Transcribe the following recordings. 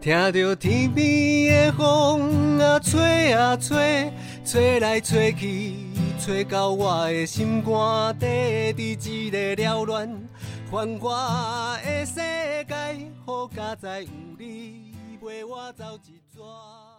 听着天边的风啊吹啊吹，吹来吹去，吹到我的心肝底，伫一个了乱繁华的世界，好佳哉有你陪我走一转。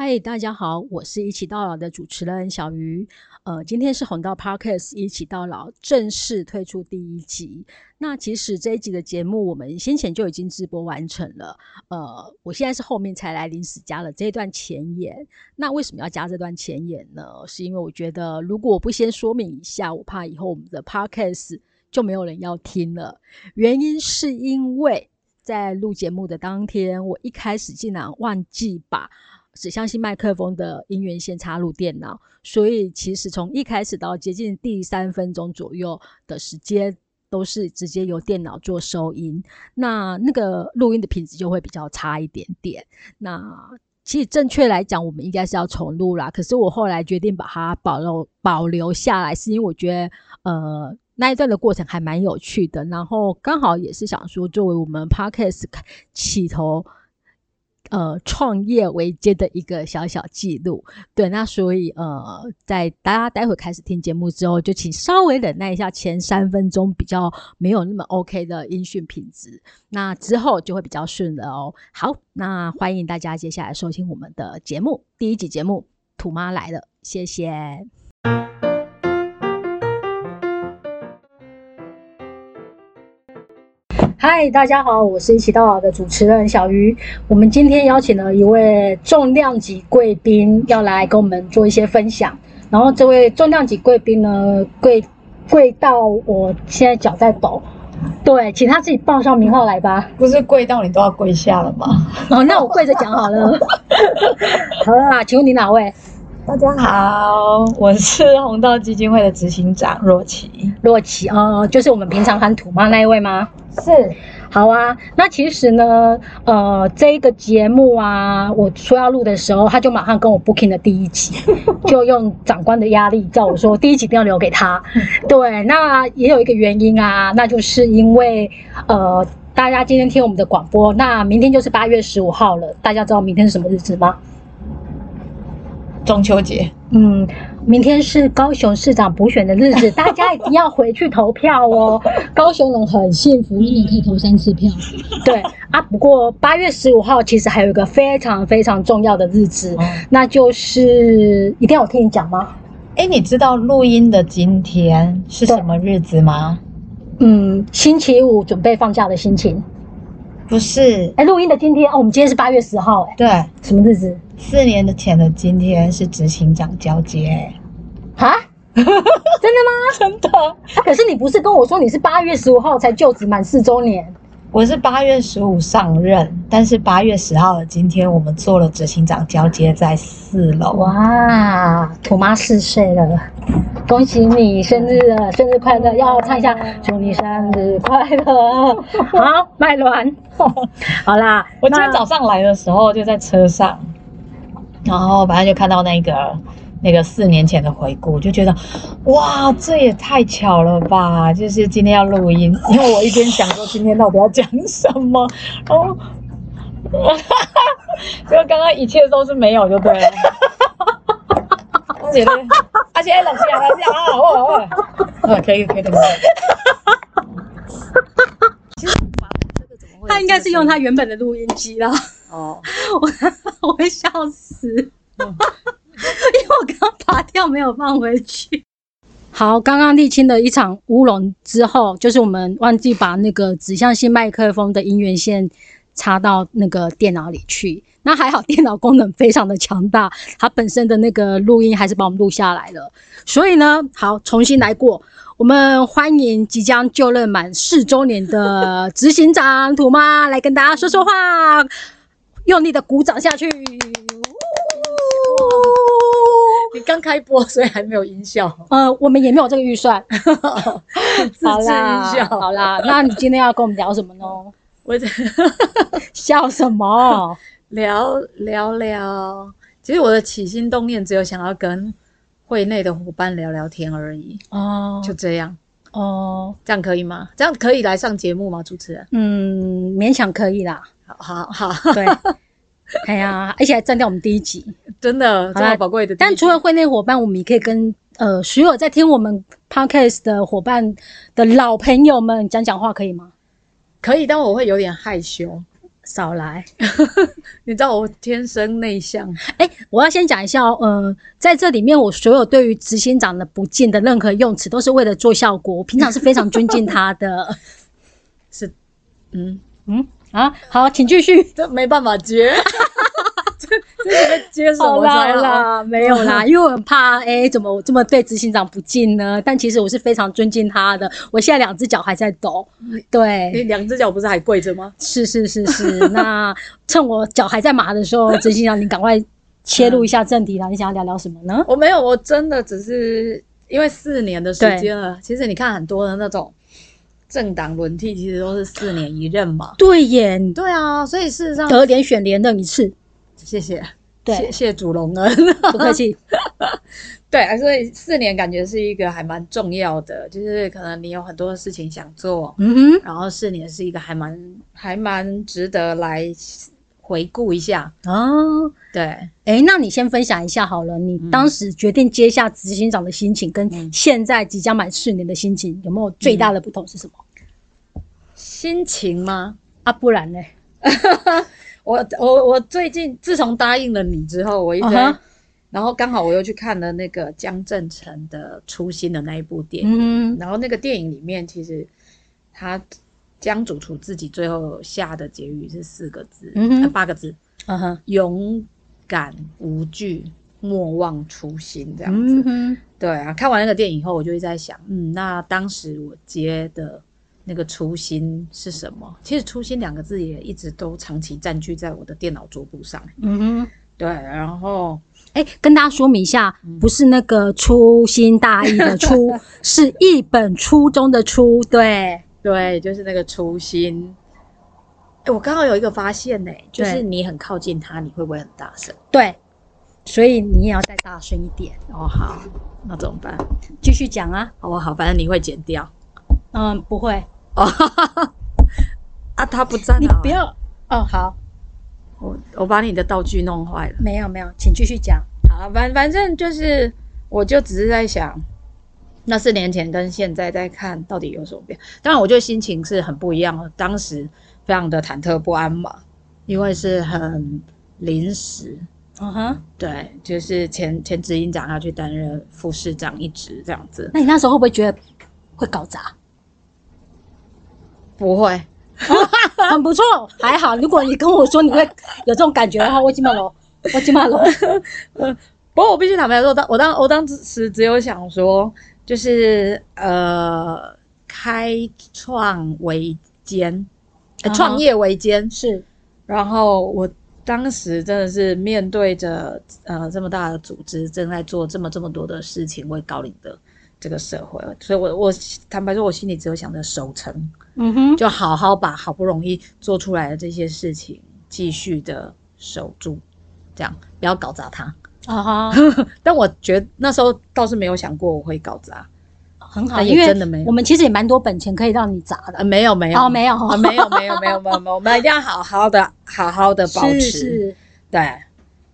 嗨，大家好，我是一起到老的主持人小鱼。呃，今天是红道 Parkes 一起到老正式推出第一集。那其实这一集的节目，我们先前就已经直播完成了。呃，我现在是后面才来临时加了这段前言。那为什么要加这段前言呢？是因为我觉得，如果我不先说明一下，我怕以后我们的 Parkes 就没有人要听了。原因是因为在录节目的当天，我一开始竟然忘记把。只相信麦克风的音源线插入电脑，所以其实从一开始到接近第三分钟左右的时间，都是直接由电脑做收音。那那个录音的品质就会比较差一点点。那其实正确来讲，我们应该是要重录啦。可是我后来决定把它保留保留下来，是因为我觉得呃那一段的过程还蛮有趣的。然后刚好也是想说，作为我们 podcast 起头。呃，创业维艰的一个小小记录，对，那所以呃，在大家待会开始听节目之后，就请稍微忍耐一下前三分钟比较没有那么 OK 的音讯品质，那之后就会比较顺了哦。好，那欢迎大家接下来收听我们的节目，第一集节目，土妈来了，谢谢。嗨，大家好，我是一起到老的主持人小鱼。我们今天邀请了一位重量级贵宾，要来跟我们做一些分享。然后这位重量级贵宾呢，贵贵到我现在脚在抖。对，请他自己报上名号来吧。不是跪到你都要跪下了吗？哦，那我跪着讲好了。好了，请问你哪位？大家好，我是红道基金会的执行长若琪。若琪哦，就是我们平常喊土妈那一位吗？是。好啊，那其实呢，呃，这个节目啊，我说要录的时候，他就马上跟我 booking 的第一集，就用长官的压力叫我说第一集一定要留给他。对，那也有一个原因啊，那就是因为呃，大家今天听我们的广播，那明天就是八月十五号了，大家知道明天是什么日子吗？中秋节，嗯，明天是高雄市长补选的日子，大家一定要回去投票哦。高雄人很幸福，一年可以投三次票。对啊，不过八月十五号其实还有一个非常非常重要的日子，那就是一定要我听你讲吗？哎，你知道录音的今天是什么日子吗？嗯，星期五，准备放假的心情。不是，哎，录音的今天哦，我们今天是八月十号，哎，对，什么日子？四年的前的今天是执行长交接，啊？真的吗？真的。可是你不是跟我说你是八月十五号才就职满四周年？我是八月十五上任，但是八月十号的今天，我们做了执行长交接在四楼。哇，土妈四岁了，恭喜你生日了，生日快乐！要唱一下，祝你生日快乐。好，麦乱。好啦，我今天早上来的时候就在车上，然后反正就看到那个。那个四年前的回顾，就觉得，哇，这也太巧了吧！就是今天要录音，因为我一边想说今天到底要讲什么，然后，哈哈，因为刚刚一切都是没有就对了，而且，而且冷静啊，冷静啊，哦哦，啊，可以可以可以，哈哈哈哈哈，其实这个怎么会？他应该是用他原本的录音机啦。哦，我我会笑死。因为我刚拔掉，没有放回去。好，刚刚沥青的一场乌龙之后，就是我们忘记把那个指向性麦克风的音源线插到那个电脑里去。那还好，电脑功能非常的强大，它本身的那个录音还是把我们录下来了。所以呢，好，重新来过。我们欢迎即将就任满四周年的执行长土妈来跟大家说说话，用力的鼓掌下去。你刚开播，所以还没有音效。呃，我们也没有这个预算。好啦，好啦，那你今天要跟我们聊什么呢？我笑什么？聊聊聊。其实我的起心动念只有想要跟会内的伙伴聊聊天而已。哦，就这样。哦，这样可以吗？这样可以来上节目吗？主持人？嗯，勉强可以啦。好好好，对，哎呀，而且还占掉我们第一集。真的这好宝贵的。但除了会内伙伴，我们也可以跟呃所有在听我们 podcast 的伙伴的老朋友们讲讲话，可以吗？可以，但我会有点害羞。少来。你知道我天生内向，哎，我要先讲一下哦，呃，在这里面，我所有对于执行长的不敬的任何用词，都是为了做效果。我平常是非常尊敬他的。是，嗯，嗯，啊，好，请继续。这没办法接，这这是在接什么好啦没有啦，因为我很怕，哎、怎么我这么对执行长不敬呢？但其实我是非常尊敬他的。我现在两只脚还在抖，对你对，两只脚不是还跪着吗？是是是是。那趁我脚还在麻的时候，执行长，你赶快切入一下正题啦。你想要聊聊什么呢？我没有，我真的只是因为四年的时间了。其实你看很多的那种政党轮替，其实都是四年一任嘛。对耶，你对啊，所以事实上，得连选连任一次，谢谢，对谢谢主隆恩。不客气。对，所以四年感觉是一个还蛮重要的，就是可能你有很多事情想做，嗯哼，然后四年是一个还蛮还蛮值得来回顾一下。哦，对，哎，那你先分享一下好了，你当时决定接下执行长的心情，跟嗯现在即将满四年的心情，有没有最大的不同是什么？心情吗？啊，不然呢？我我我最近自从答应了你之后，我一直然后刚好我又去看了那个江正成的《初心》的那一部电影，嗯然后那个电影里面其实他江主厨自己最后下的结语是四个字，嗯哼呃八个字：嗯哼，勇敢无惧，莫忘初心。这样子，嗯哼，对啊。看完那个电影以后，我就一直在想，嗯，那当时我接的那个初心是什么？其实“初心”两个字也一直都长期占据在我的电脑桌布上。嗯哼。对，然后哎，跟大家说明一下，不是那个粗心大意的粗，是一本初中的初。对，对，就是那个初心。哎，我刚好有一个发现呢，就是你很靠近他，你会不会很大声？对，所以你也要再大声一点，哦，好，那怎么办？继续讲啊。好不好？反正你会剪掉。嗯，不会，哦，啊，他不在，你不。要。哦，好，我我把你的道具弄坏了。没有没有，请继续讲。好，反反正就是，我就只是在想，那四年前跟现在在看到底有什么变？当然，我觉得心情是很不一样的。当时非常的忐忑不安嘛，因为是很临时。嗯哼，对，就是前前执行长要去担任副市长一职这样子，那你那时候会不会觉得会搞砸？不会，很不错，还好。如果你跟我说你会有这种感觉的话，我起码了，我起码了。不过我必须坦白说，当我当我当时只有想说，就是呃，开创维艰，创业维艰，是，然后我当时真的是面对着呃这么大的组织，正在做这么这么多的事情为高龄的这个社会，所以我我坦白说，我心里只有想着守成，嗯哼，就好好把好不容易做出来的这些事情继续的守住，这样不要搞砸它。啊哈，但我觉得那时候倒是没有想过我会搞砸，很好，也真的没有。我们其实也蛮多本钱可以让你砸的。呃，。没有没有。哦，没有，啊，没有没有没有没有我们一定要好好的好好的保持，是。是对，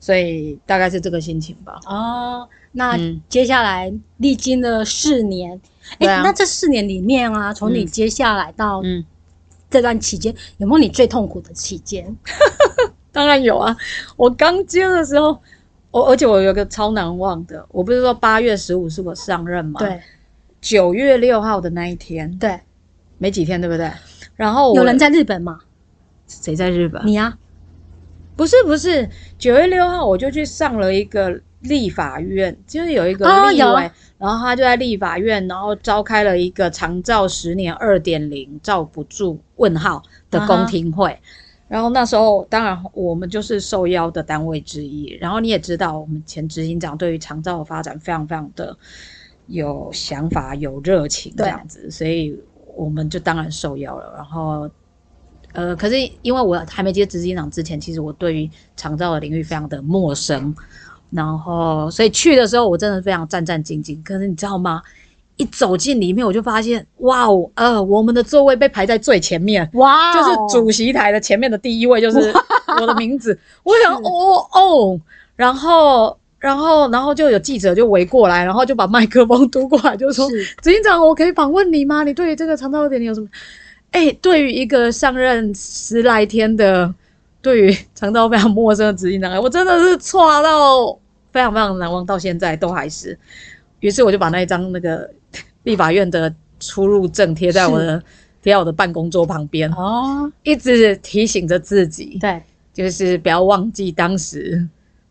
所以大概是这个心情吧。哦。那嗯。接下来历经了四年，哎、那这四年里面啊，从你嗯。接下来到嗯，这段期间，有没有你最痛苦的期间？当然有啊，我刚接的时候，我而且我有个超难忘的，我不是说八月十五是我上任嘛，，对九月六号的那一天，对，没几天对不对？然后有人在日本吗？谁在日本？你啊？不是不是，九月六号我就去上了一个立法院，就是有一个立委，哦然后他就在立法院，然后召开了一个长照十年二点零照不住问号的公听会。然后那时候，当然我们就是受邀的单位之一。然后你也知道，我们前执行长对于长照的发展非常非常的有想法、有热情这对样子，所以我们就当然受邀了。然后呃，可是因为我还没接执行长之前，其实我对于长照的领域非常的陌生，然后所以去的时候我真的非常战战兢兢。可是你知道吗？一走进里面，我就发现，哇哦，呃，我们的座位被排在最前面，哇哦，就是主席台的前面的第一位就是我的名字。我想，哦哦，然后，然后，然后就有记者就围过来，然后就把麦克风嘟过来，就说：“是执行长，我可以访问你吗？你对于这个肠道点你有什么？”哎，对于一个上任十来天的，对于肠道非常陌生的执行长，我真的是错到非常非常难忘，到现在都还是。于是我就把那一张那个立法院的出入证贴在我的贴在我的办公桌旁边，哦，一直提醒着自己，对，就是不要忘记当时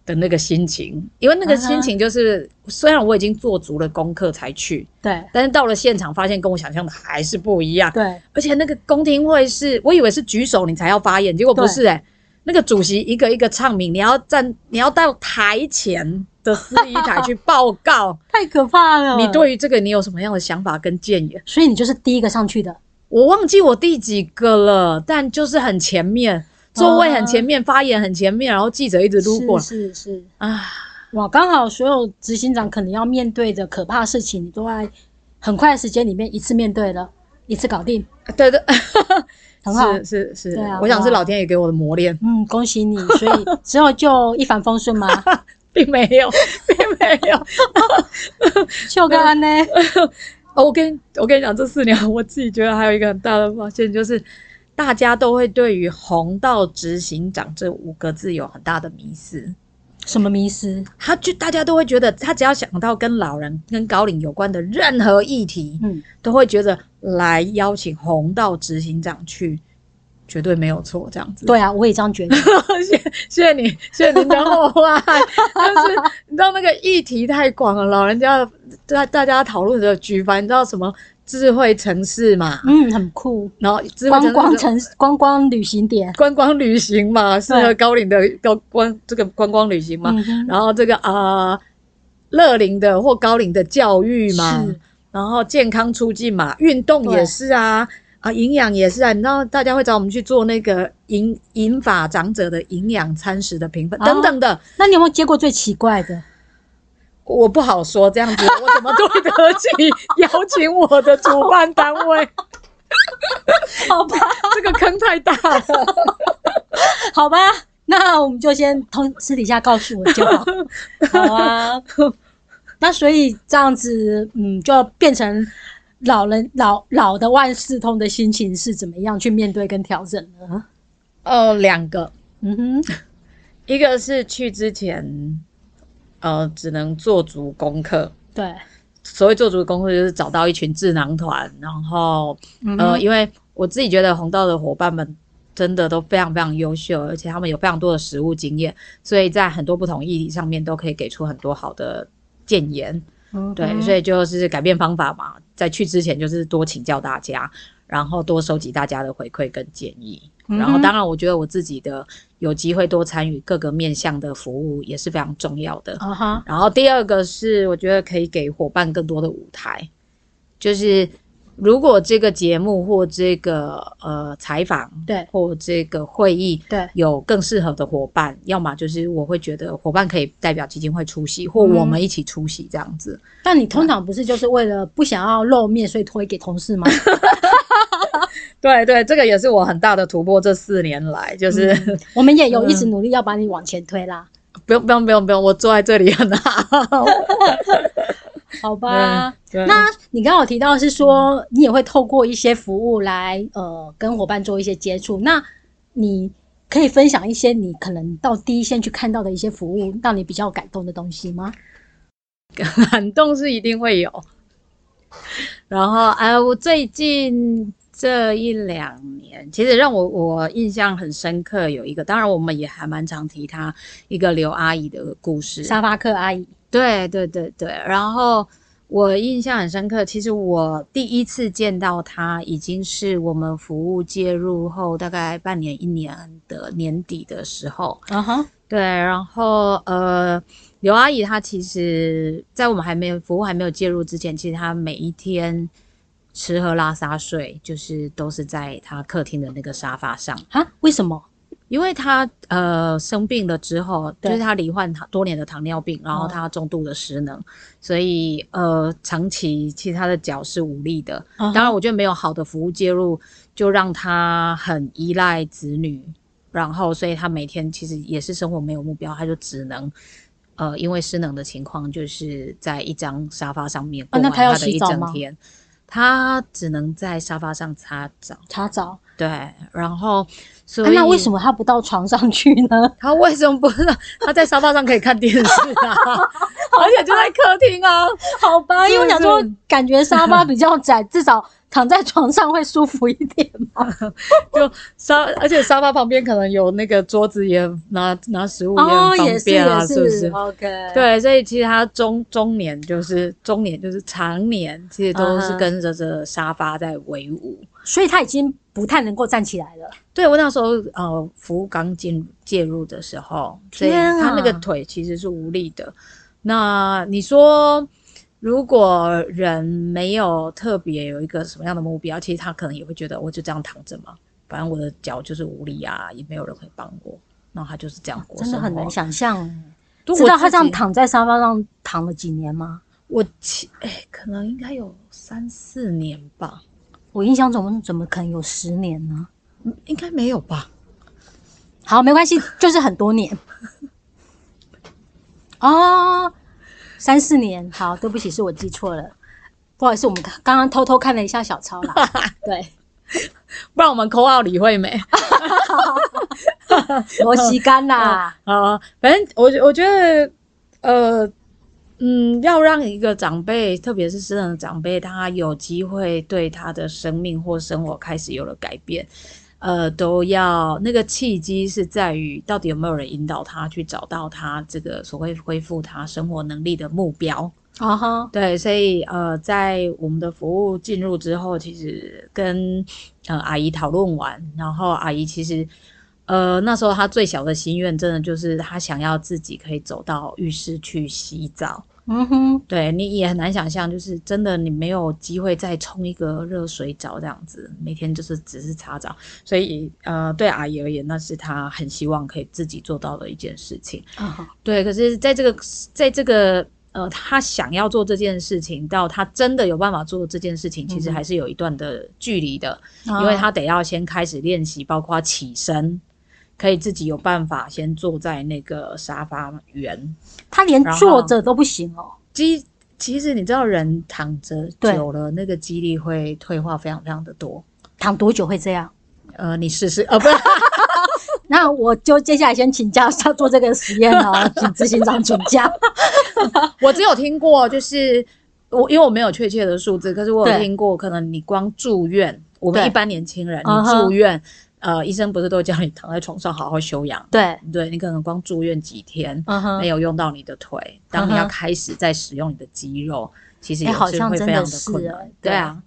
的那个心情，因为那个心情就是，虽然我已经做足了功课才去，对，但是到了现场发现跟我想象的还是不一样。对，而且那个公听会是我以为是举手你才要发言，结果不是哎、那个主席一个一个唱名，你要站，你要到台前的司仪台去报告，太可怕了。你，对于这个你有什么样的想法跟建议？所以你就是第一个上去的。我忘记我第几个了，但就是很前面，座位很前面，发言很前面，然后记者一直路过。是是是，啊，哇，刚好所有执行长可能要面对的可怕事情，你都在很快的时间里面一次面对了，一次搞定，对对，很好。是是是，对啊我想是老天爷给我的磨练，嗯，恭喜你，所以之后就一帆风顺吗？并没有，并没有。秀个安呢？哦，我跟我跟你讲，这四年我自己觉得还有一个很大的发现，就是大家都会对于“红道执行长”这五个字有很大的迷思。什么迷思？他就大家都会觉得，他只要想到跟老人、跟高龄有关的任何议题，嗯，都会觉得来邀请红道执行长去，绝对没有错。这样子，对啊，我也这样觉得。谢谢谢你，谢谢您的厚爱。但是你知道那个议题太广了，老人家大大家讨论的举凡，你知道什么智慧城市嘛，嗯，很酷。然后智慧观光城观光旅行点，观光旅行嘛，适合高龄的高观这个观光旅行嘛。嗯，然后这个啊，乐龄的或高龄的教育嘛，然后健康促进嘛，运动也是啊，啊，营养也是啊。你知道大家会找我们去做那个银银发长者的营养餐食的评分、哦等等的，那你有没有接过最奇怪的？我不好说这样子，我怎么对得起邀请我的主办单位？好吧，这个坑太大了。好吧，那我们就先通私底下告诉我就好。好啊，那所以这样子，嗯，就变成老人老老的万事通的心情是怎么样去面对跟调整呢？呃，两个，嗯哼，一个是去之前，呃，只能做足功课。对，所谓做足功课，就是找到一群智囊团，然后呃，嗯哼因为我自己觉得红道的伙伴们真的都非常非常优秀，而且他们有非常多的实务经验，所以在很多不同议题上面都可以给出很多好的建言。对，所以就是改变方法嘛，在去之前就是多请教大家，然后多收集大家的回馈跟建议。然后，当然，我觉得我自己的有机会多参与各个面向的服务也是非常重要的。然后第二个是，我觉得可以给伙伴更多的舞台，就是如果这个节目或这个呃采访，对或这个会议，对有更适合的伙伴，要么就是我会觉得伙伴可以代表基金会出席，或嗯我们一起出席这样子。但你通常不是就是为了不想要露面，所以推给同事吗？对对，这个也是我很大的突破。这四年来，就是、嗯 我们也有一直努力要把你往前推啦，不用不用不用不用，我坐在这里很好。好吧？那你刚刚有提到是说，你也会透过一些服务来呃跟伙伴做一些接触。那你可以分享一些你可能到第一线去看到的一些服务，让你比较感动的东西吗？感动是一定会有。然后，哎，我最近这一两年，其实让我我印象很深刻有一个，当然我们也还蛮常提他一个刘阿姨的故事。沙发客阿姨，对对对对，然后我印象很深刻。其实我第一次见到他，已经是我们服务介入后大概半年一年的年底的时候。啊哈，对，然后呃，刘阿姨她其实，在我们还没有服务还没有介入之前，其实她每一天吃喝拉撒睡，就是都是在她客厅的那个沙发上。啊，为什么？因为他呃生病了之后，就是他罹患糖多年的糖尿病，然后哦他重度的失能，所以呃长期其实他的脚是无力的。当然，我觉得没有好的服务介入，就让他很依赖子女，然后所以他每天其实也是生活没有目标，他就只能。呃，因为失能的情况，就是在一张沙发上面过完他的一整天，他只能在沙发上擦澡。擦澡。对，然后所啊以、那为什么他不到床上去呢？他为什么不让？他在沙发上可以看电视啊，而且就在客厅啊。好吧，因为我想说感觉沙发比较窄，至少躺在床上会舒服一点嘛。就沙，而且沙发旁边可能有那个桌子，也拿拿食物也哦，很方便啊，也是不是？OK，，对，所以其实他中中年就是中年就是常年，其实都是跟着这沙发在为伍。所以他已经不太能够站起来了。对我那时候呃，服务刚进介入的时候，所以他那个腿其实是无力的。那你说，如果人没有特别有一个什么样的目标，其实他可能也会觉得我就这样躺着嘛，反正我的脚就是无力啊，也没有人会帮我，那他就是这样过。真的很难想象知道他这样，躺在沙发上躺了几年吗？我其哎、可能应该有三四年吧，我印象中怎么可能有十年呢？嗯应该没有吧？好，没关系，就是很多年。哦，三四年。好，对不起，是我记错了，不好意思，我们刚刚刚偷偷看了一下小抄啦。对，不然我们扣号李惠美。我吸干啦，啊，反正我我觉得，呃，嗯，要让一个长辈，特别是私人的长辈，他有机会对他的生命或生活开始有了改变，呃，都要那个契机是在于到底有没有人引导他去找到他这个所谓恢复他生活能力的目标。啊哈，对，所以呃，在我们的服务进入之后，其实跟呃阿姨讨论完，然后阿姨其实呃那时候她最小的心愿，真的就是她想要自己可以走到浴室去洗澡。嗯哼，对你也很难想象，就是真的你没有机会再冲一个热水澡这样子，每天就是只是擦澡，所以呃对阿姨而言，那是她很希望可以自己做到的一件事情。啊哈，对，可是在这个在这个呃，她想要做这件事情，到她真的有办法做这件事情，其实嗯还是有一段的距离的，啊。因为她得要先开始练习，包括起身，可以自己有办法先坐在那个沙发圆。他连坐着都不行哦。其其实你知道，人躺着久了，那个肌力会退化非常非常的多。躺多久会这样？呃，你试试，呃，不是，那我就接下来先请假要做这个实验哦，请执行长请假。我只有听过，就是我因为我没有确切的数字，可是我有对听过，可能你光住院，我们一般年轻人，你住院，呃，医生不是都叫你躺在床上好好休养？对，对你可能光住院几天，没有用到你的腿，当你要开始再使用你的肌肉，其实哎也是会非常的困难哎。对啊。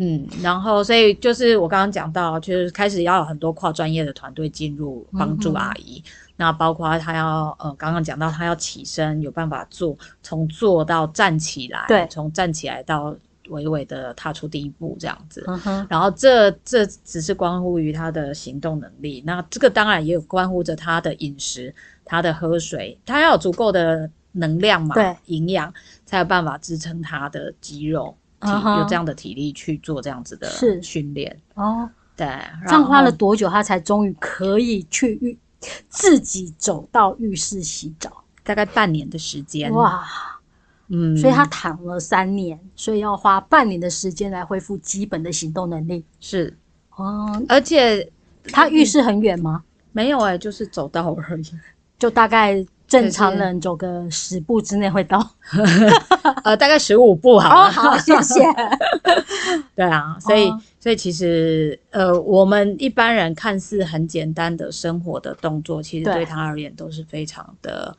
嗯，然后所以就是我刚刚讲到，就是开始要有很多跨专业的团队进入帮助阿姨。那包括她要呃，刚刚讲到她要起身，有办法坐，从坐到站起来，对从站起来到微微的踏出第一步这样子。嗯，然后这这只是关乎于他的行动能力，那这个当然也有关乎着他的饮食、他的喝水，他要有足够的能量嘛，对，营养才有办法支撑他的肌肉，体嗯有这样的体力去做这样子的是训练。哦，对，这样花了多久，他才终于可以去浴自己走到浴室洗澡？大概半年的时间。，哇！嗯，所以他躺了三年，所以要花半年的时间来恢复基本的行动能力。是，哦，而且他浴室很远吗？没有哎、就是走道而已。就大概正常人走个十步之内会到。呃，大概十五步好了。哦，好，谢谢。对啊，所以、哦所以其实呃，我们一般人看似很简单的生活的动作，其实对对他而言都是非常的，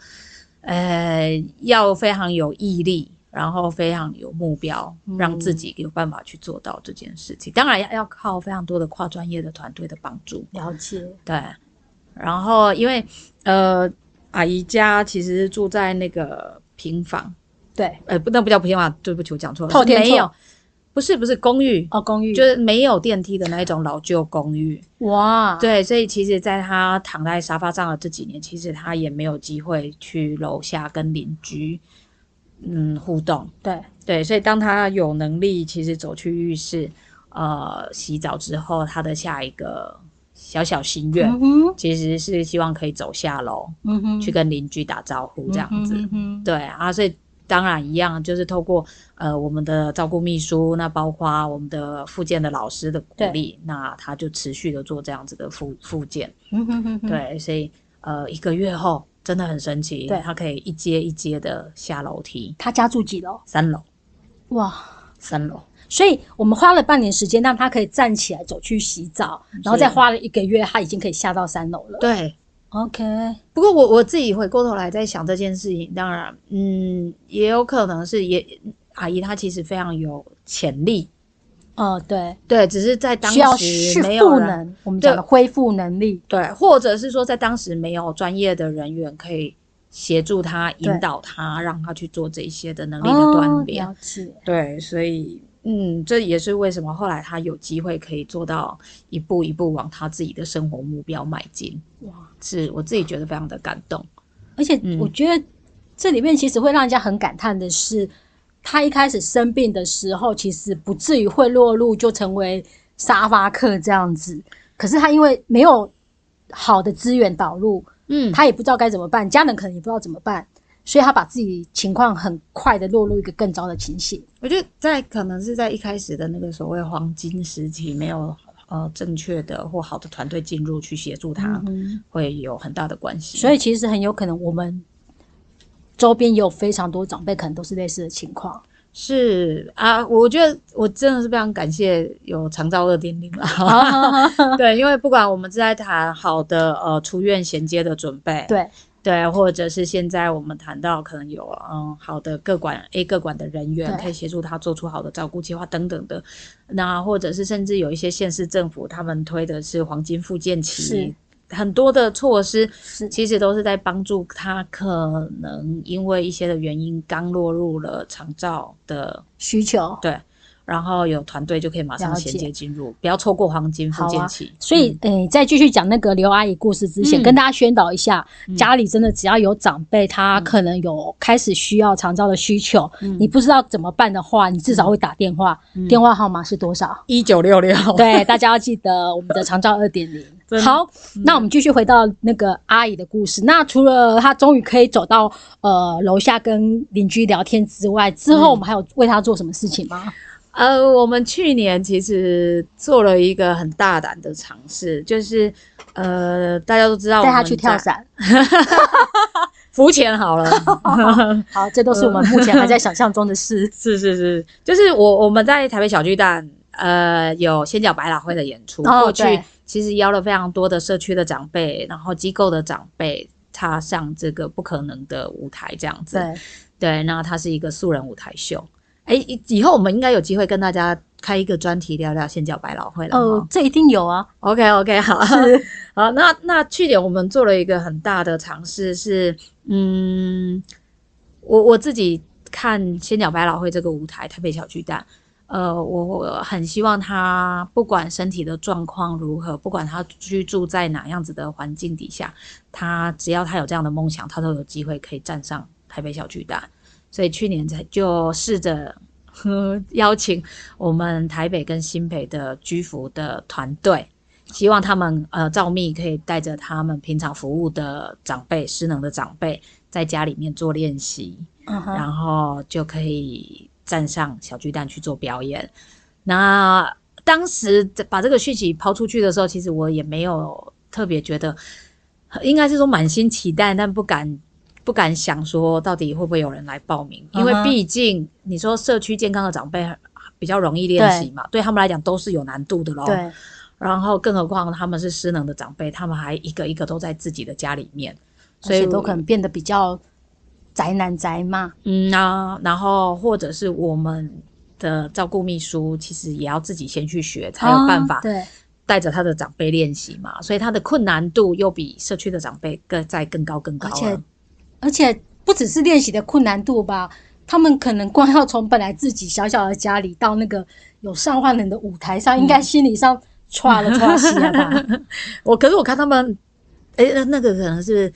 呃，要非常有毅力，然后非常有目标，嗯让自己有办法去做到这件事情。当然要要靠非常多的跨专业的团队的帮助。了解。对，然后因为呃，阿姨家其实住在那个平房，对，呃，不，那不叫平房，对不起，我讲错了，透天没有，不不是不是公寓，哦，公寓。就是没有电梯的那一种老旧公寓。哇，对，所以其实，在他躺在沙发上的这几年，其实他也没有机会去楼下跟邻居嗯互动。对。对，所以当他有能力，其实走去浴室呃洗澡之后，他的下一个小小心愿，嗯，其实是希望可以走下楼嗯哼，去跟邻居打招呼这样子。对啊，所以当然一样，就是透过呃我们的照顾秘书，那包括我们的复健的老师的鼓励，那他就持续的做这样子的复复健。嗯哼哼哼，对，所以呃一个月后真的很神奇，对他可以一阶一阶的下楼梯，他家住几楼？三楼，哇，三楼。所以我们花了半年时间让他可以站起来走去洗澡，然后再花了一个月，他已经可以下到三楼了。对，，OK，不过我我自己回过头来在想这件事情，当然，嗯，也有可能是也阿姨她其实非常有潜力，哦，对，对，只是在当时没有我们讲的恢复能力。对，或者是说在当时没有专业的人员可以协助他、引导他，让他去做这些的能力的锻炼。对，所以嗯，这也是为什么后来他有机会可以做到一步一步往他自己的生活目标迈进。哇！是我自己觉得非常的感动。而且嗯我觉得这里面其实会让人家很感叹的是，他一开始生病的时候，其实不至于会落入就成为沙发客这样子。可是他因为没有好的资源导入，嗯，他也不知道该怎么办，家人可能也不知道怎么办，所以他把自己情况很快的落入一个更糟的情形。我觉得在可能是在一开始的那个所谓黄金时期，没有呃正确的或好的团队进入去协助他，嗯会有很大的关系。所以其实很有可能我们周边也有非常多长辈，可能都是类似的情况。是啊，我觉得我真的是非常感谢有长照二点零了。对，因为不管我们是在谈好的呃出院衔接的准备，对，对，或者是现在我们谈到可能有嗯好的各管 A 各管的人员可以协助他做出好的照顾计划等等的，那或者是甚至有一些县市政府他们推的是黄金复健期。很多的措施其实都是在帮助他，可能因为一些的原因刚落入了长照的需求。对，然后有团队就可以马上衔接进入，不要错过黄金复健期。所以，诶、在继续讲那个刘阿姨故事之前，嗯。跟大家宣导一下，嗯。家里真的只要有长辈，他可能有开始需要长照的需求，嗯。你不知道怎么办的话，你至少会打电话，嗯。电话号码是多少？一九六六，对，大家要记得我们的长照二点零。好，那我们继续回到那个阿姨的故事。那除了她终于可以走到呃楼下跟邻居聊天之外，之后我们还有为她做什么事情吗？呃，我们去年其实做了一个很大胆的尝试，就是呃，大家都知道带他去跳在伞。浮潜好了，好，这都是我们目前还在想象中的事。是是是，就是我我们在台北小巨蛋，呃，有仙脚百老汇的演出，哦过去其实邀了非常多的社区的长辈，然后机构的长辈踏上这个不可能的舞台，这样子。对，对，那它是一个素人舞台秀。哎，以以后我们应该有机会跟大家开一个专题聊聊仙脚百老汇了哦，这一定有啊。OK OK，好，是 好，那那去年我们做了一个很大的尝试是，嗯，我我自己看仙鸟百老汇这个舞台，台北小巨蛋，呃，我我很希望他不管身体的状况如何，不管他居住在哪样子的环境底下，他只要他有这样的梦想，他都有机会可以站上台北小巨蛋。所以去年才就试着呵邀请我们台北跟新北的居服的团队，希望他们呃赵密可以带着他们平常服务的长辈、失能的长辈，在家里面做练习，然后就可以站上小巨蛋去做表演。那当时把这个讯息抛出去的时候，其实我也没有特别觉得，应该是说满心期待，但不敢不敢想说到底会不会有人来报名，因为毕竟你说社区健康的长辈比较容易练习嘛，对他们来讲都是有难度的咯。对，然后更何况他们是失能的长辈，他们还一个一个都在自己的家里面，所以都可能变得比较宅男宅嘛。嗯啊，然后或者是我们的照顾秘书，其实也要自己先去学，才有办法啊对，带着他的长辈练习嘛。所以他的困难度又比社区的长辈更再更高更高而且了。而且不只是练习的困难度吧，他们可能光要从本来自己小小的家里到那个有上万人的舞台上，应该心理上歘了歘西了吧？我可是我看他们，哎、那个可能是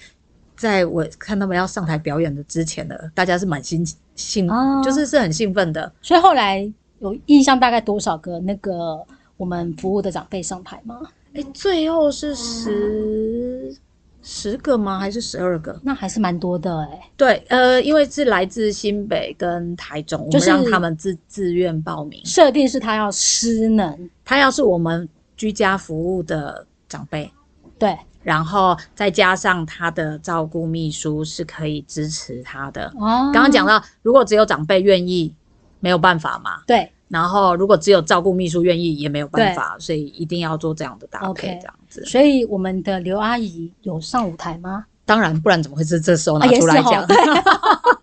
在我看他们要上台表演的之前的，大家是蛮兴兴，哦就是是很兴奋的。所以后来有印象大概多少个那个我们服务的长辈上台吗？哎、最后是十十个吗？还是十二个？那还是蛮多的哎、对，呃，因为是来自新北跟台中，我就是们让他们自自愿报名。设定是他要失能，他要是我们居家服务的长辈，对然后再加上他的照顾秘书是可以支持他的。哦，刚刚讲到，如果只有长辈愿意，没有办法嘛。对然后如果只有照顾秘书愿意，也没有办法，所以一定要做这样的搭配这样子。所以我们的刘阿姨有上舞台吗？当然，不然怎么会是这时候拿出来讲？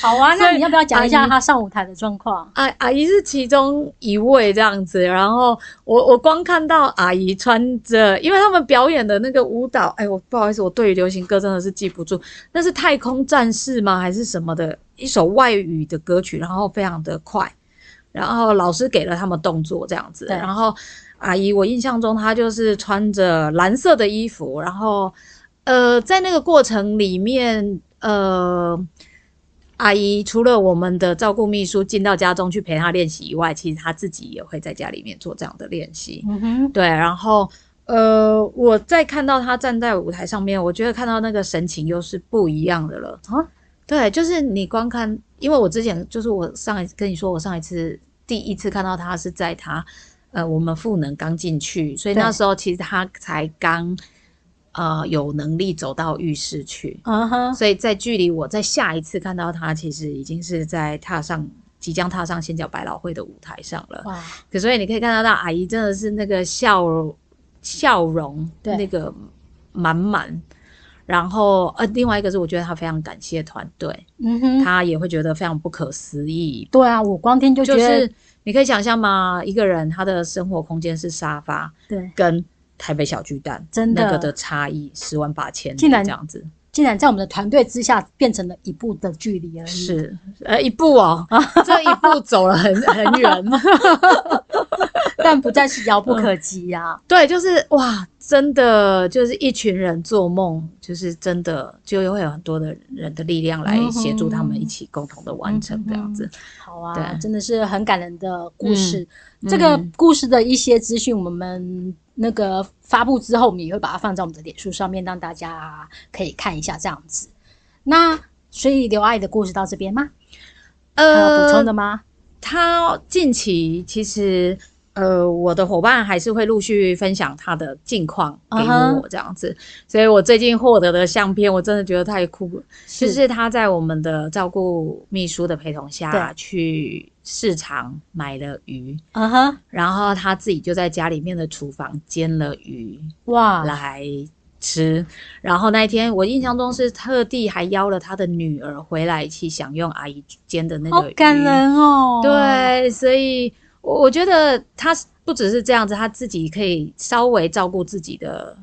好啊，那你要不要讲一下阿姨她上舞台的状况？阿阿姨是其中一位这样子，然后我我光看到阿姨穿着，因为他们表演的那个舞蹈，哎，我不好意思，我对于流行歌真的是记不住，那是太空战士吗？还是什么的一首外语的歌曲，然后非常的快，然后老师给了他们动作这样子，然后阿姨我印象中她就是穿着蓝色的衣服，然后呃，在那个过程里面，呃。阿姨除了我们的照顾秘书进到家中去陪她练习以外，其实她自己也会在家里面做这样的练习。嗯哼，对，然后呃，我在看到她站在舞台上面，我觉得看到那个神情又是不一样的了。啊，对，就是你光看，因为我之前就是我上一次跟你说，我上一次第一次看到她是在她呃我们赋能刚进去，所以那时候其实她才刚呃有能力走到浴室去。嗯哼，所以在距离我在下一次看到他，其实已经是在踏上即将踏上仙脚百老汇的舞台上了。哇，可所以你可以看得到，阿姨真的是那个笑笑容，对那个满满。然后呃，另外一个是我觉得她非常感谢团队，嗯哼，她也会觉得非常不可思议。对啊，我光听就觉就得，是你可以想象吗？一个人他的生活空间是沙发，对，跟台北小巨蛋真的那个的差异十万八千里竟然这样子。竟然在我们的团队之下变成了一步的距离而已。，是，呃，一步哦，这一步走了很很远。但不再是遥不可及呀、对，就是哇，真的就是一群人做梦，就是真的就会有很多的人的力量来协助他们一起共同的完成这样子。好啊，对真的是很感人的故事。嗯这个嗯故事的一些资讯，我们那个发布之后，我们也会把它放在我们的脸书上面，让大家可以看一下这样子。那所以刘阿姨的故事到这边吗？还有补充的吗？他近期其实。呃，我的伙伴还是会陆续分享他的近况给我这样子所以我最近获得的相片，我真的觉得太酷了。是就是他在我们的照顾秘书的陪同下去市场买了鱼，嗯哼，然后他自己就在家里面的厨房煎了鱼哇，来吃。然后那一天我印象中是特地还邀了他的女儿回来一起享用阿姨煎的那个鱼，好感人哦。，对，所以我我觉得他不只是这样子，他自己可以稍微照顾自己的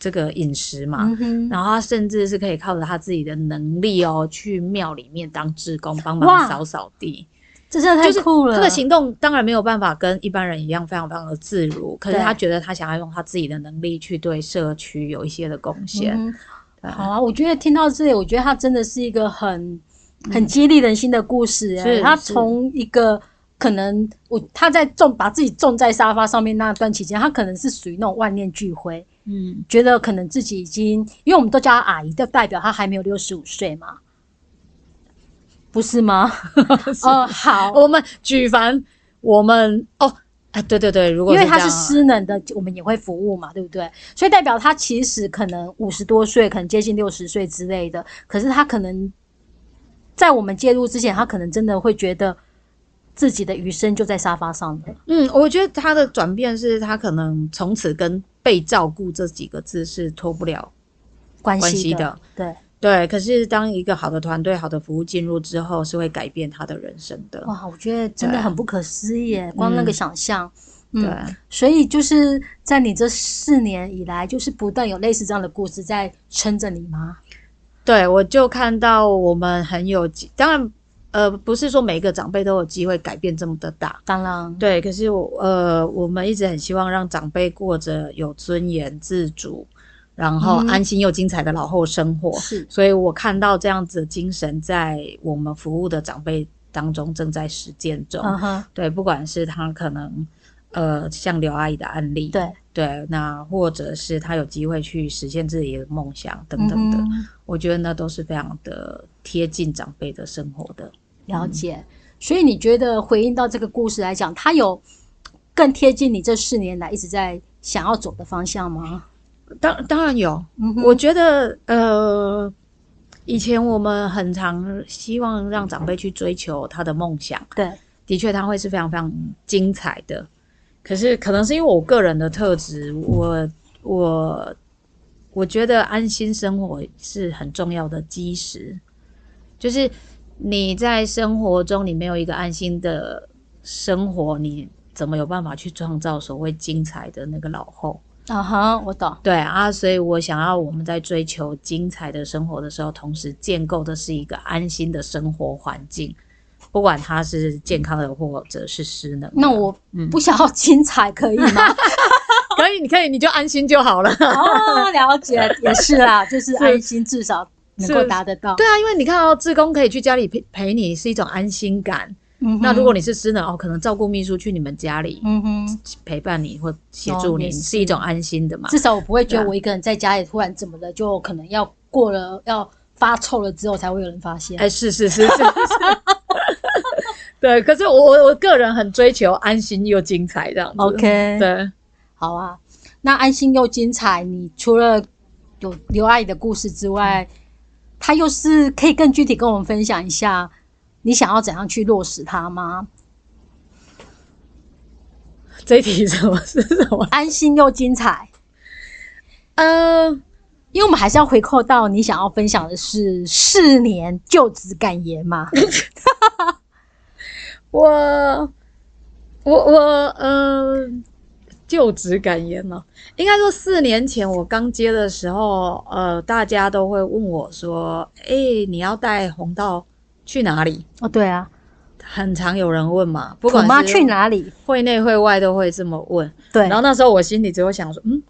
这个饮食嘛。嗯，然后他甚至是可以靠着他自己的能力哦，去庙里面当志工，帮忙扫扫地。这真的太酷了。这个行动当然没有办法跟一般人一样非常非常的自如，可是他觉得他想要用他自己的能力去对社区有一些的贡献。嗯好啊，我觉得听到这里，我觉得他真的是一个很很激励人心的故事、欸。他从一个可能我他在种把自己种在沙发上面那段期间，他可能是属于那种万念俱灰，嗯，觉得可能自己已经，因为我们都叫他阿姨，就代表他还没有六十五岁嘛，不是吗？哦，好，我们举凡我们哦，哎，对对对，如果因为他是失能的，我们也会服务嘛，对不对？所以代表他其实可能五十多岁，可能接近六十岁之类的。可是他可能在我们介入之前，他可能真的会觉得自己的余生就在沙发上了。嗯，我觉得他的转变是他可能从此跟被照顾这几个字是脱不了关系的，对，对，可是当一个好的团队、好的服务进入之后，是会改变他的人生的。哇，我觉得真的很不可思议耶，光那个嗯想象。对，嗯，所以就是在你这四年以来，就是不断有类似这样的故事在撑着你吗？对，我就看到我们很有，当然，呃，不是说每一个长辈都有机会改变这么的大，当然，对。可是我呃，我们一直很希望让长辈过着有尊严、自主，然后嗯安心又精彩的老后生活。是所以我看到这样子的精神在我们服务的长辈当中正在实践中。嗯哼，对，不管是他可能呃像刘阿姨的案例，对，对，那或者是他有机会去实现自己的梦想等等的，嗯我觉得那都是非常的贴近长辈的生活的。了解。所以你觉得回应到这个故事来讲，它有更贴近你这四年来一直在想要走的方向吗？当当然有，嗯我觉得呃，以前我们很常希望让长辈去追求他的梦想，对，的确他会是非常非常精彩的。可是可能是因为我个人的特质，我我我觉得安心生活是很重要的基石，就是你在生活中你没有一个安心的生活，你怎么有办法去创造所谓精彩的那个老后？啊哈，我懂。对啊，所以我想要我们在追求精彩的生活的时候，同时建构的是一个安心的生活环境，不管它是健康的或者是失能。那我嗯不想要精彩，可以吗？可以，你可以，你就安心就好了。哦，了解，也是啦，就是是安心，至少能够是达得到。对啊，因为你看哦，志工可以去家里陪陪你，是一种安心感。嗯那如果你是私人哦，可能照顾秘书去你们家里、嗯哼，陪伴你或协助你，哦是是一种安心的嘛。至少我不会觉得我一个人在家里突然怎么的，就可能要过了要发臭了之后才会有人发现。哎，是是是是是。对，可是我我我个人很追求安心又精彩这样子。OK，对。好啊。那安心又精彩，你除了有刘阿姨的故事之外，她又是可以更具体跟我们分享一下，你想要怎样去落实它吗？这一题什么是什么？安心又精彩，呃，因为我们还是要回扣到你想要分享的是四年就职感言嘛。我我我呃，就职感言呢，应该说四年前我刚接的时候，呃，大家都会问我说：“哎、你要带红道去哪里哦，对啊，？”很常有人问嘛，不管是去哪里？会内会外都会这么问。对，然后那时候我心里只会想说：“嗯，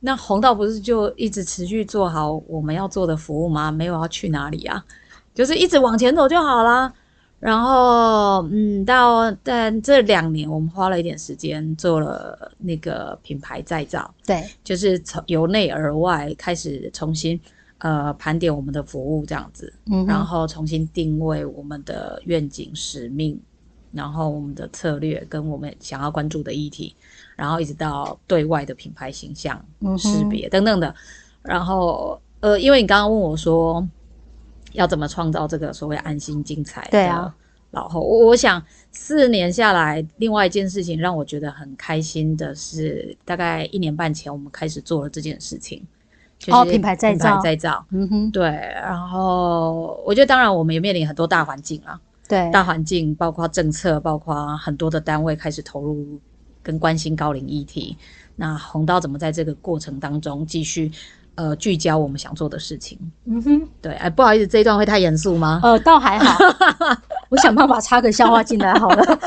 那红道不是就一直持续做好我们要做的服务吗？没有要去哪里啊？就是一直往前走就好啦。”然后，嗯，到但这两年我们花了一点时间做了那个品牌再造，对，就是从由内而外开始重新呃盘点我们的服务这样子，嗯，然后重新定位我们的愿景使命，然后我们的策略跟我们想要关注的议题，然后一直到对外的品牌形象嗯识别等等的。然后呃，因为你刚刚问我说要怎么创造这个所谓安心精彩的对啊。老后，我我想四年下来，另外一件事情让我觉得很开心的是，大概一年半前我们开始做了这件事情，就是哦品牌再造品牌再造。嗯哼，对，然后我觉得当然我们也面临很多大环境啊，对，大环境包括政策，包括很多的单位开始投入跟关心高龄议题。那红刀怎么在这个过程当中继续呃聚焦我们想做的事情？嗯哼，对，哎，不好意思，这一段会太严肃吗？呃，倒还好，我想办法插个笑话进来好了。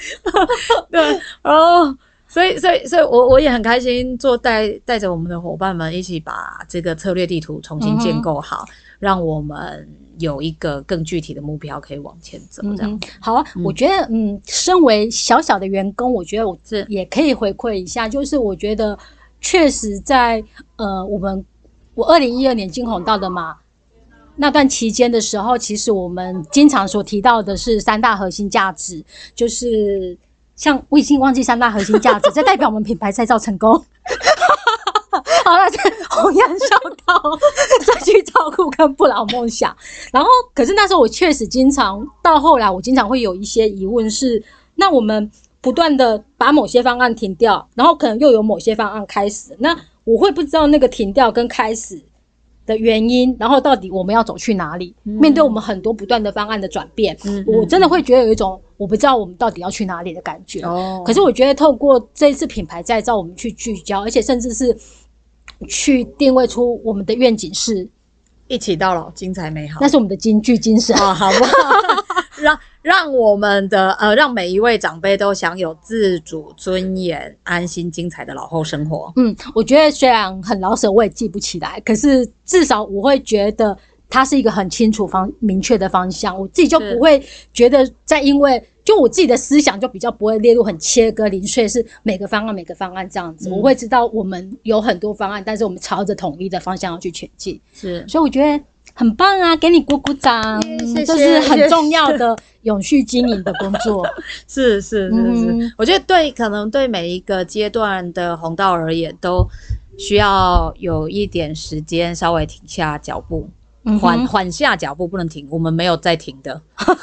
对，然后所以所以所以我我也很开心，做带带着我们的伙伴们一起把这个策略地图重新建构好，让我们有一个更具体的目标可以往前走。这样嗯，好啊，我觉得，嗯，身为小小的员工，我觉得我这也可以回馈一下，就是我觉得确实在呃，我们我二零一二年进红道的嘛。那段期间的时候，其实我们经常所提到的是三大核心价值，就是像我已经忘记三大核心价值，这代表我们品牌再造成功。好了，弘扬孝道，再去照顾跟不老梦想。然后，可是那时候我确实经常到后来，我经常会有一些疑问是：那我们不断的把某些方案停掉，然后可能又有某些方案开始，那我会不知道那个停掉跟开始的原因，然后到底我们要走去哪里？面对我们很多不断的方案的转变，嗯我真的会觉得有一种我不知道我们到底要去哪里的感觉。哦可是我觉得透过这一次品牌再造，我们去聚焦，而且甚至是去定位出我们的愿景是，一起到老，精彩美好。那是我们的金句精神。哦，好不好？让让我们的呃，让每一位长辈都享有自主、尊严、安心、精彩的老后生活。嗯，我觉得虽然很老舍，我也记不起来，可是至少我会觉得它是一个很清楚方明确的方向，我自己就不会觉得在因为就我自己的思想就比较不会列入很切割零碎，是每个方案每个方案这样子，嗯我会知道我们有很多方案，但是我们朝着统一的方向要去前进，是所以我觉得。很棒啊，给你鼓鼓掌，谢谢这是很重要的永续经营的工作。是是是是，嗯。我觉得对，可能对每一个阶段的红道而言，都需要有一点时间稍微停下脚步，缓缓下脚步，不能停。我们没有在停的，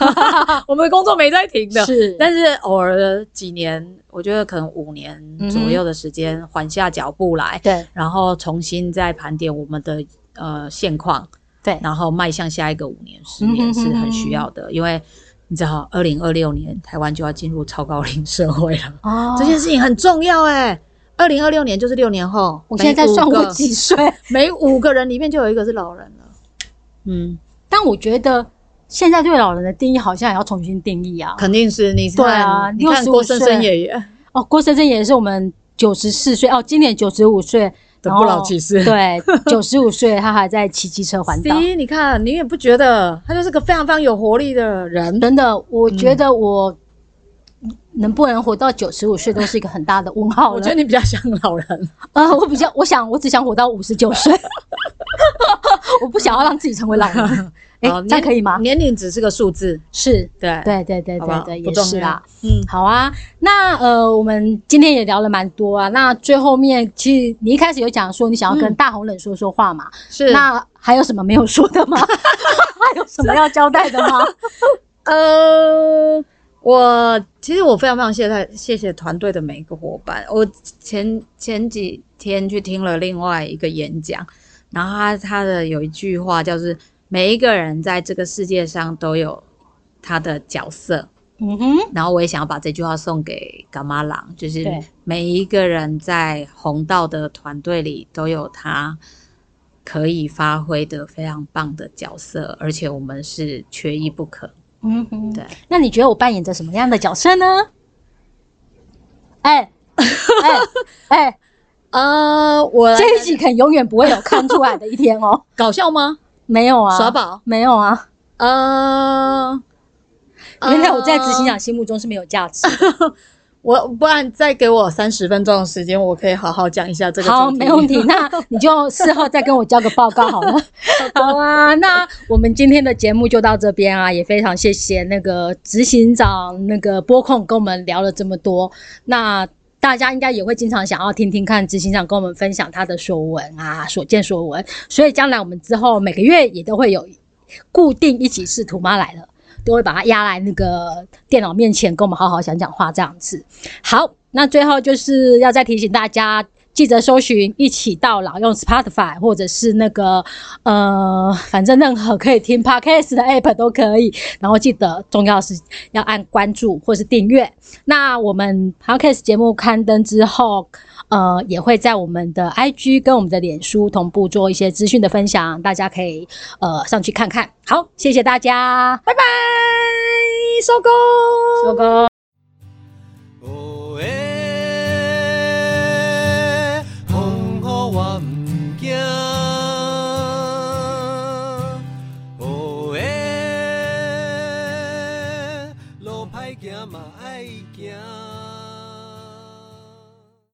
我们工作没在停的。是，但是偶尔的几年，我觉得可能五年左右的时间，缓下脚步来，对。然后重新再盘点我们的呃现况，对，然后迈向下一个五年、十年是很需要的，因为你知道，二零二六年台湾就要进入超高龄社会了，哦。这件事情很重要哎。二零二六年就是六年后，我现在在算我几岁，每五个人里面就有一个是老人了。嗯，但我觉得现在对老人的定义好像也要重新定义啊。肯定是你看，对啊你看郭生生岁。爷爷。哦，郭先生也是我们九十四岁哦，今年九十五岁，的不老骑士。对，九十五岁他还在骑机车环岛。C，你看，你也不觉得他就是个非常非常有活力的人？真的，我觉得我能不能活到九十五岁都是一个很大的问号了。我觉得你比较像老人。呃，我比较，我想，我只想活到五十九岁，我不想要让自己成为老人。哎、好这样可以吗？年龄只是个数字，是，对对对对对对，也是啦。嗯，好啊，那呃，我们今天也聊了蛮多啊。那最后面，其实你一开始有讲说你想要跟嗯大红人说说话嘛？是那还有什么没有说的吗？还有什么要交代的吗？呃，我其实我非常非常谢谢谢谢团队的每一个伙伴。我前前几天去听了另外一个演讲，然后他他的有一句话叫是“每一个人在这个世界上都有他的角色”，嗯哼，然后我也想要把这句话送给伽马郎，就是每一个人在红道的团队里都有他可以发挥的非常棒的角色，而且我们是缺一不可。嗯哼，对。那你觉得我扮演着什么样的角色呢？哎哎哎，呃，我这一集可能永远不会有看出来的一天哦。搞笑吗？没有啊，耍宝？没有啊。呃，原来我在执行呃长心目中是没有价值的。我不然再给我三十分钟的时间，我可以好好讲一下这个。好，没问题。那你就事后再跟我交个报告好了。好啊，那我们今天的节目就到这边啊，也非常谢谢那个执行长那个播控跟我们聊了这么多。那大家应该也会经常想要听听看执行长跟我们分享他的所闻啊，所见所闻。所以将来我们之后每个月也都会有固定一起是图妈来了。都会把她压来那个电脑面前，跟我们好好讲讲话这样子。好，那最后就是要再提醒大家，记得搜寻“一起到老”，用 Spotify 或者是那个呃，反正任何可以听 Podcast 的 App 都可以。然后记得重要是要按关注或是订阅。那我们 Podcast 节目刊登之后，呃，也会在我们的 IG 跟我们的脸书同步做一些资讯的分享，大家可以呃上去看看。好，谢谢大家，拜拜，收工，收工。